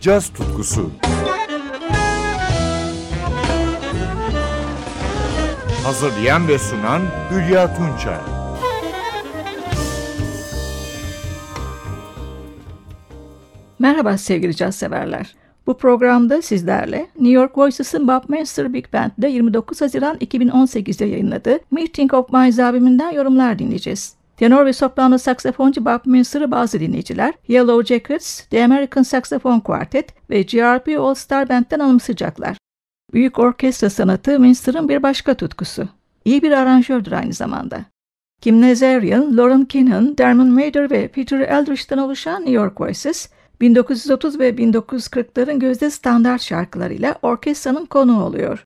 caz tutkusu. Hazırlayan ve sunan Hülya Tunçay. Merhaba sevgili caz severler. Bu programda sizlerle New York Voices'ın Bob Manster Big Band'de 29 Haziran 2018'de yayınladığı Meeting of Minds albümünden yorumlar dinleyeceğiz. Tenor ve soprano saksafoncu Bob Minster'ı bazı dinleyiciler Yellow Jackets, The American Saxophone Quartet ve GRP All Star Band'den anımsayacaklar. Büyük orkestra sanatı Minster'ın bir başka tutkusu. İyi bir aranjördür aynı zamanda. Kim Nazarian, Lauren Kinhan, Dermot Mader ve Peter Eldridge'den oluşan New York Voices, 1930 ve 1940'ların gözde standart şarkılarıyla orkestranın konuğu oluyor.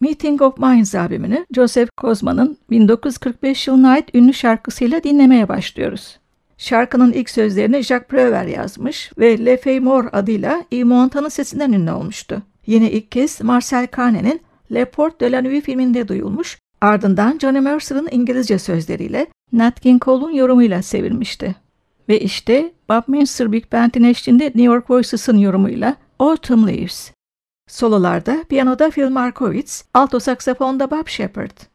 Meeting of Minds albümünü Joseph Kozman'ın 1945 yılına ait ünlü şarkısıyla dinlemeye başlıyoruz. Şarkının ilk sözlerini Jacques Prévert yazmış ve Le Fay adıyla Yves Montan'ın sesinden ünlü olmuştu. Yine ilk kez Marcel Carné'nin Le Port de la Nuit filminde duyulmuş, ardından Johnny Mercer'ın İngilizce sözleriyle Nat King Cole'un yorumuyla sevilmişti. Ve işte Bob Minster Big Band'in eşliğinde New York Voices'ın yorumuyla Autumn Leaves. Sololarda piyanoda Phil Markowitz, alto saksafonda Bob Shepard.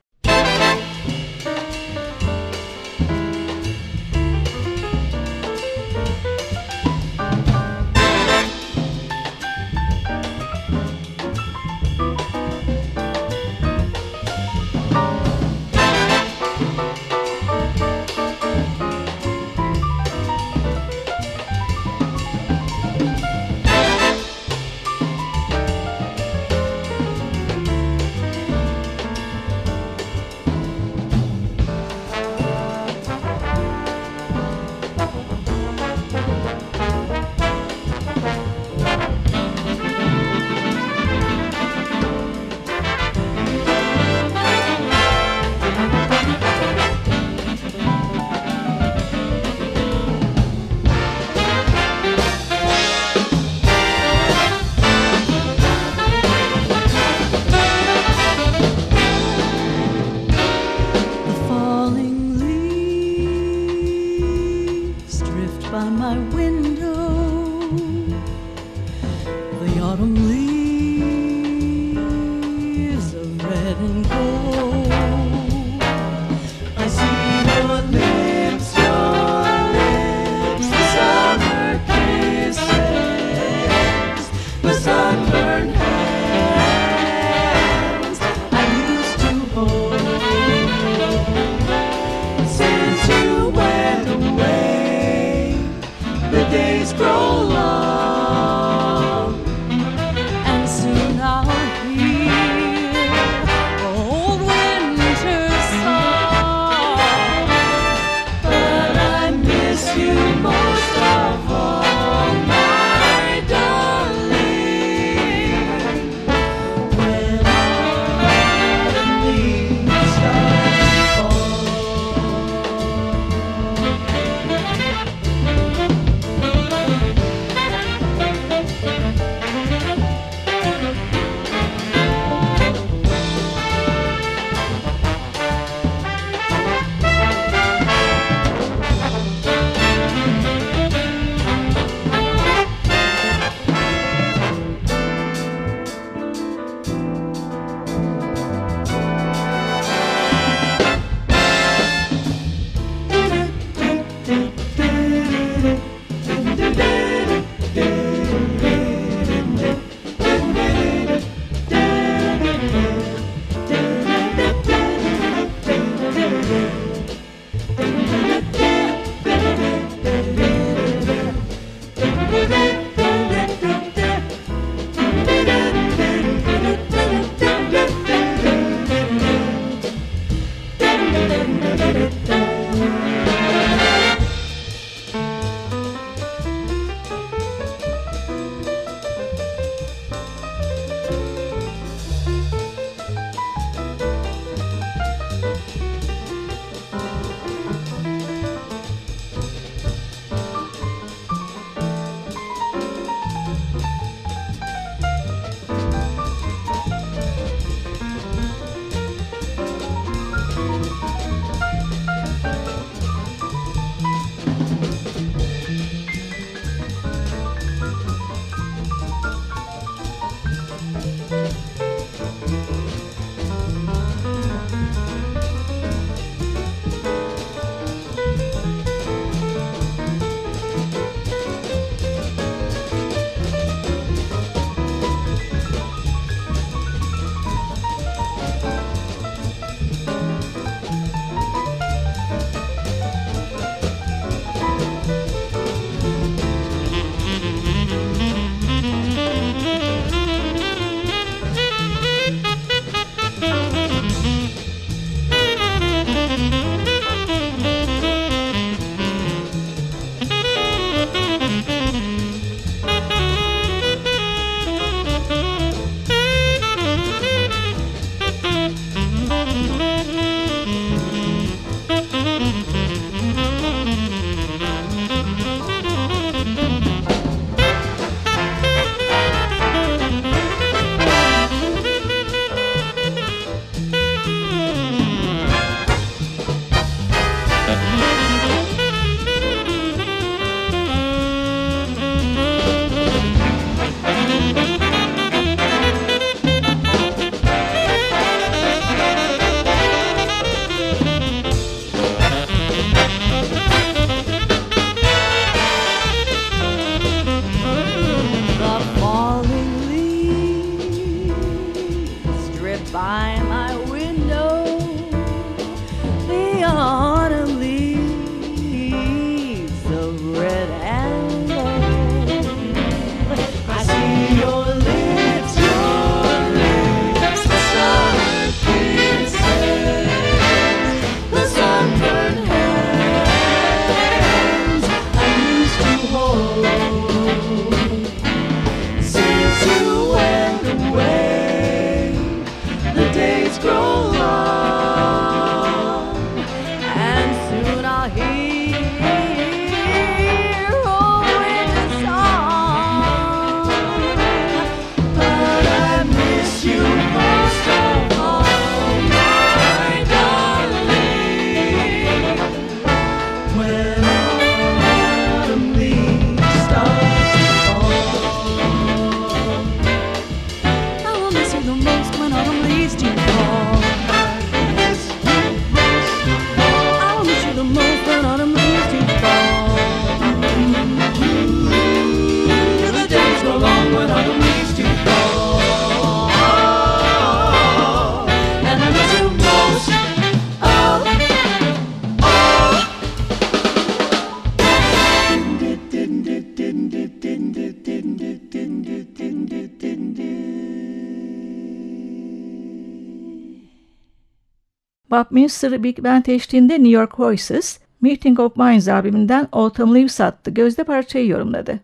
Buckminster Big Band eşliğinde New York Voices, Meeting of Minds albümünden Autumn Leaves adlı gözde parçayı yorumladı.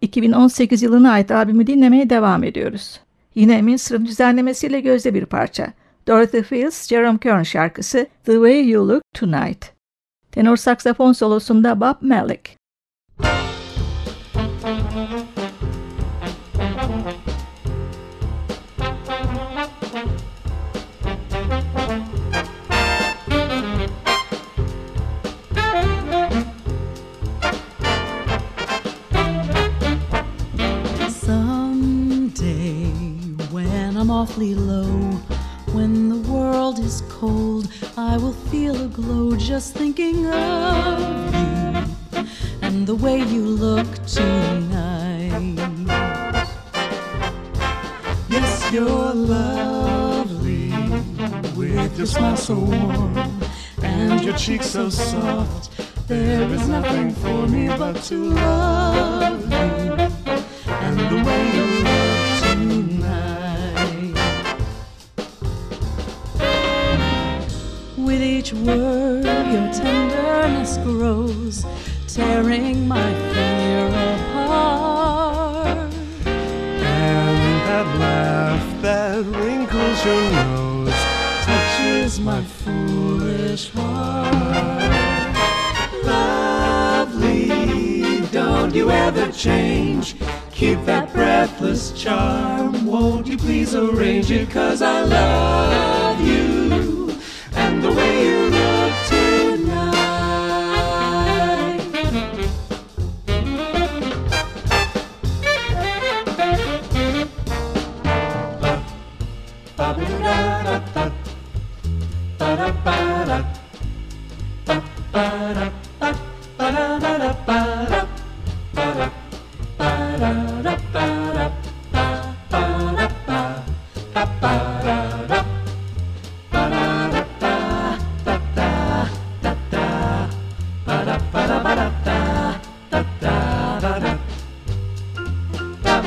2018 yılına ait albümü dinlemeye devam ediyoruz. Yine Minster'ın düzenlemesiyle gözde bir parça. Dorothy Fields, Jerome Kern şarkısı The Way You Look Tonight. Tenor saksafon solosunda Bob Malik. Low. When the world is cold, I will feel a glow just thinking of you and the way you look tonight. Yes, you're lovely with your smile so warm and your cheeks so soft. There is nothing for me but to love that wrinkles your nose touches my foolish heart. Lovely, don't you ever change. Keep that breathless charm. Won't you please arrange it? Cause I love you and the way you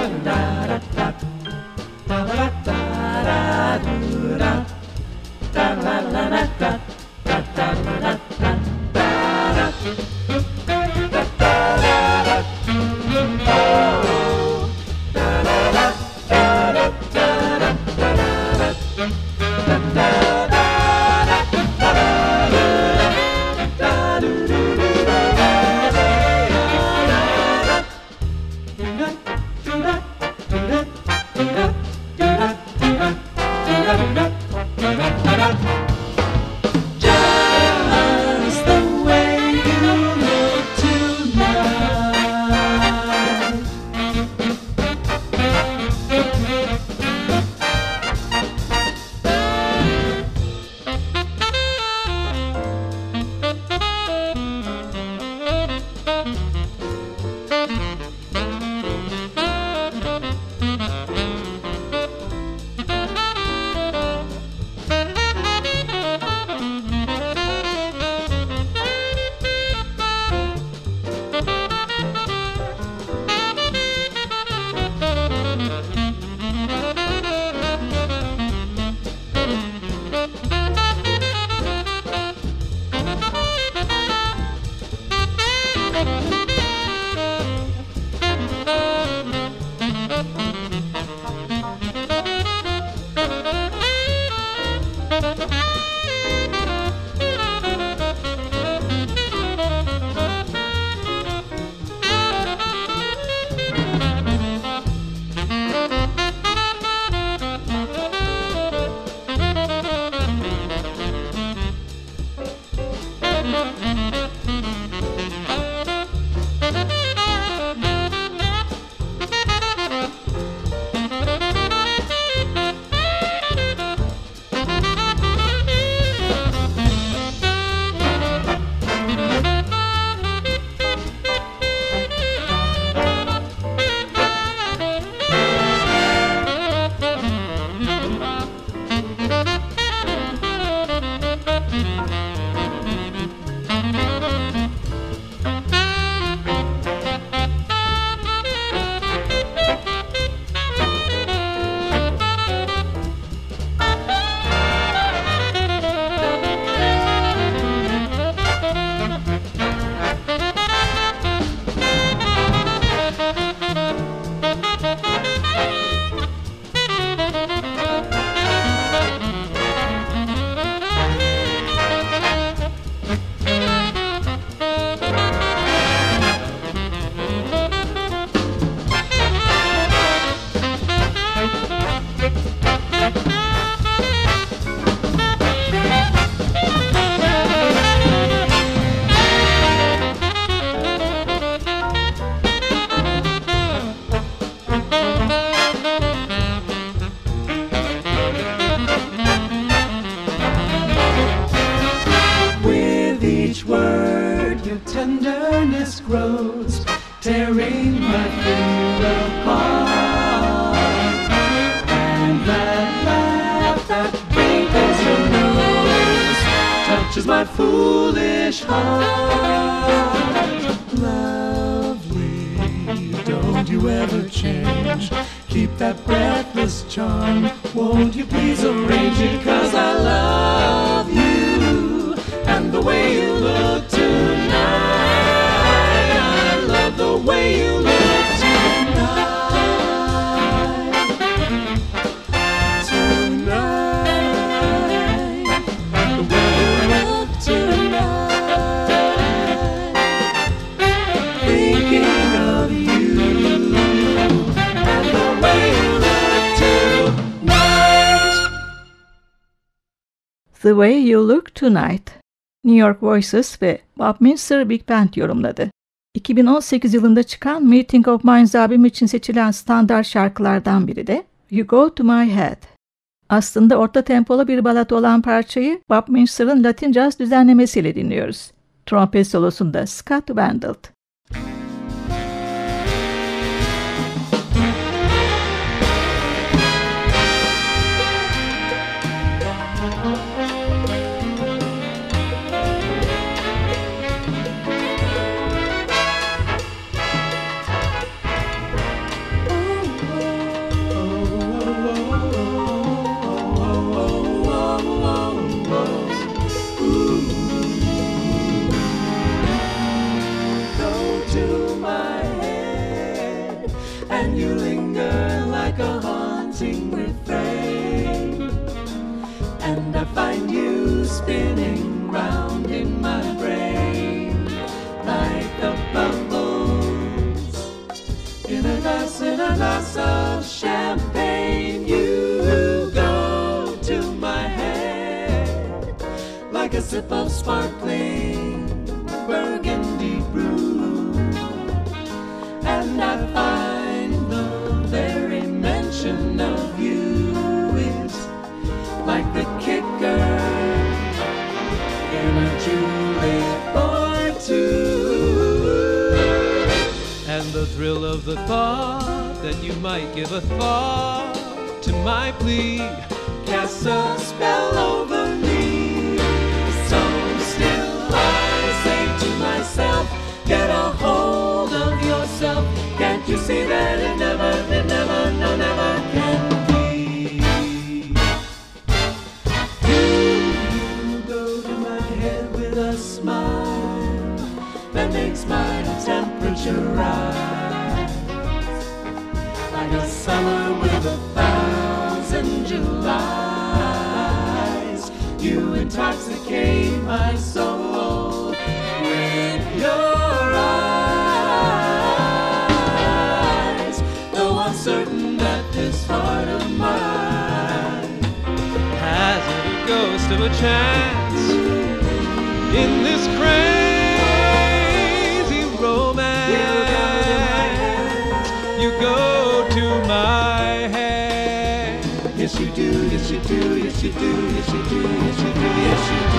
and down. to come. The Way You Look Tonight, New York Voices ve Bob Minster Big Band yorumladı. 2018 yılında çıkan Meeting of Minds albüm için seçilen standart şarkılardan biri de You Go To My Head. Aslında orta tempolu bir balat olan parçayı Bob Minster'ın Latin Jazz düzenlemesiyle dinliyoruz. Trompet solosunda Scott Wendell. Thrill of the thought that you might give a thought to my plea Cast a spell over me. So still I say to myself, get a hold of yourself. Can't you see that it never, it never, no, never can be? You go to my head with a smile that makes my temperature rise a summer with a thousand Julys. You intoxicate my soul with your eyes. Though I'm certain that this heart of mine hasn't a ghost of a chance in this yes, you do, yes, you do, yes, you do, yes, you do, yes, you do,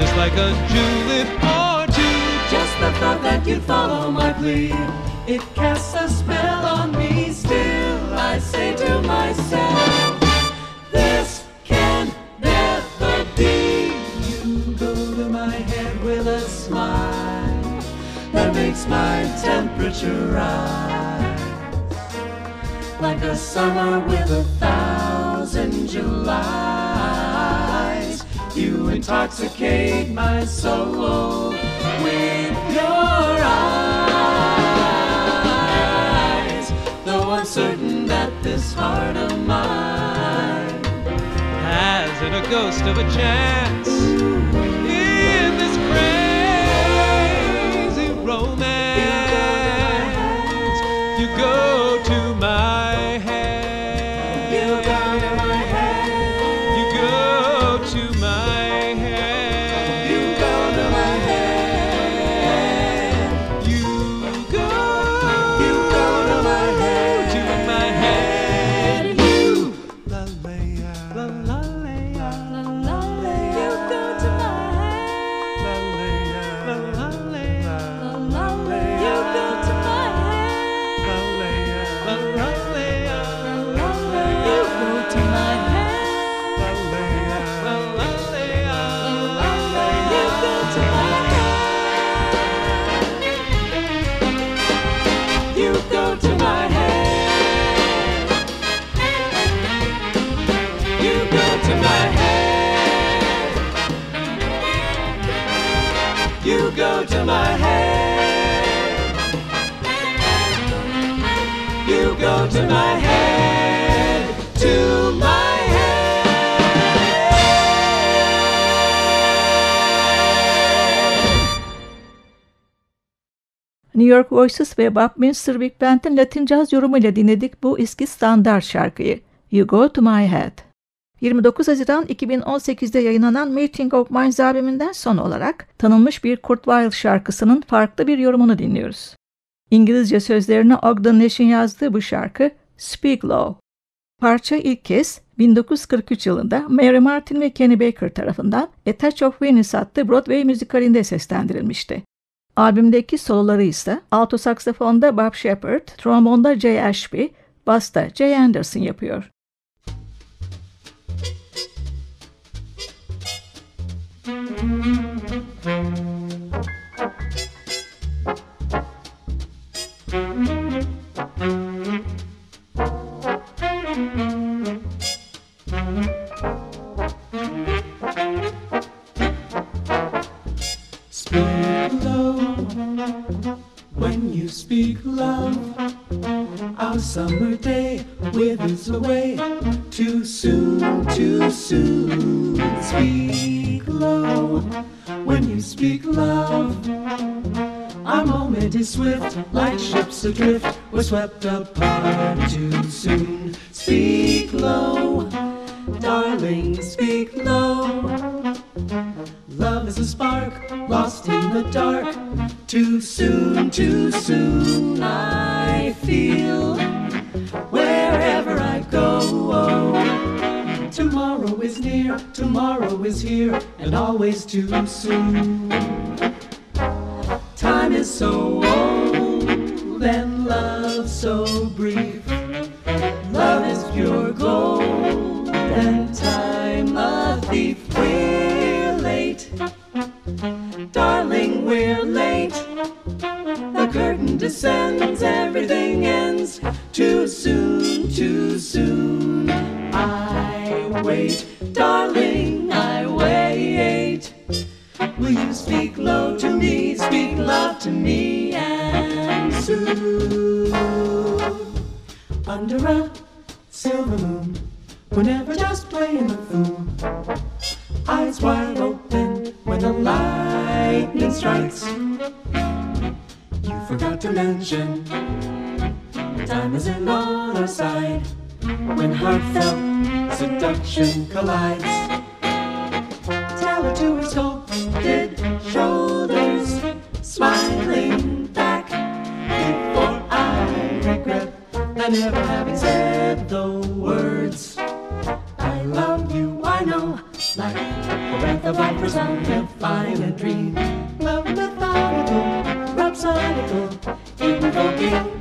just like a julep or two. Just the thought that you'd follow my plea, it casts a spell on me. Still, I say to myself, this can never be. You go to my head with a smile that makes my temperature rise like a summer with a intoxicate my soul with your eyes. Though uncertain that this heart of mine has it a ghost of a chance New York Voices ve Buckminster Big Band'in Latin Jazz yorumuyla dinledik bu eski standart şarkıyı You Go To My Head. 29 Haziran 2018'de yayınlanan Meeting of Minds albümünden son olarak tanınmış bir Kurt Weill şarkısının farklı bir yorumunu dinliyoruz. İngilizce sözlerini Ogden Nash'in yazdığı bu şarkı Speak Low. Parça ilk kez 1943 yılında Mary Martin ve Kenny Baker tarafından A Touch of Venus adlı Broadway müzikalinde seslendirilmişti. Albümdeki soloları ise alto saksafonda Bob Shepard, trombonda Jay Ashby, basta Jay Anderson yapıyor. Swept apart too soon. Speak low, darling, speak low. Love is a spark lost in the dark. Too soon, too soon, I feel wherever I go. Oh, Tomorrow is near, tomorrow is here, and always too soon. Time is so we're never just playing the fool. Eyes wide open when the lightning strikes. You forgot to mention time isn't on our side when heartfelt seduction collides. Tell her to her sculpted shoulders smiling back before I regret the never having said the let of vipers out and find a dream. Love methodical, rhapsodical, evoking.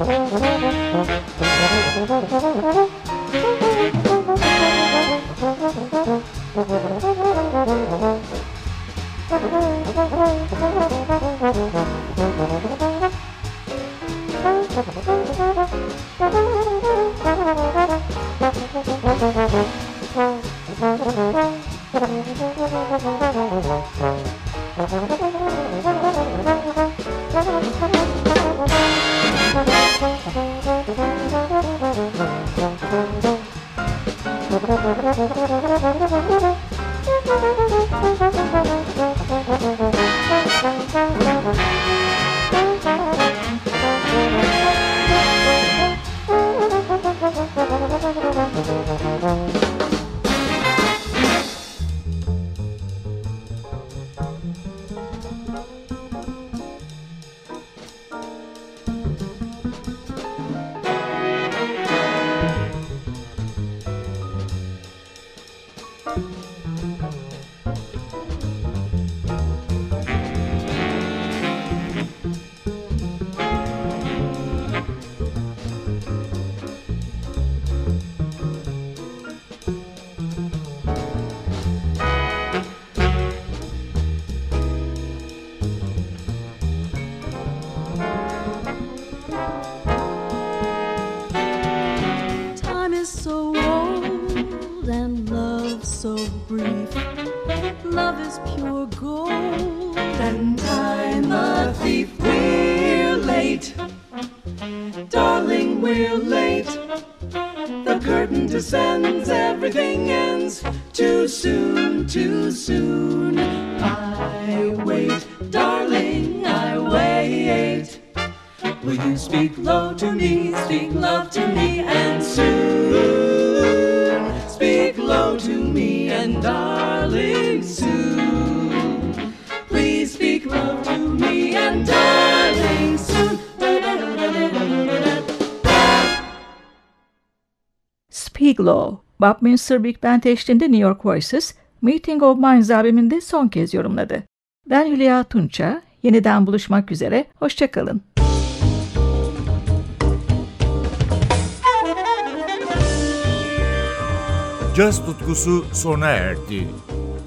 Oh, my God. Speak low to me, speak love to me and soon speak low to me and darling soon. Please speak love to me and darling soon. Speak Low, Buckminster Big Band eşliğinde New York Voices, Meeting of Minds albümünde son kez yorumladı. Ben Hülya Tunça, yeniden buluşmak üzere, hoşçakalın. Caz tutkusu sona erdi.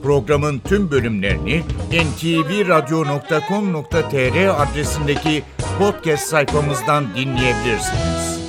Programın tüm bölümlerini ntvradio.com.tr adresindeki podcast sayfamızdan dinleyebilirsiniz.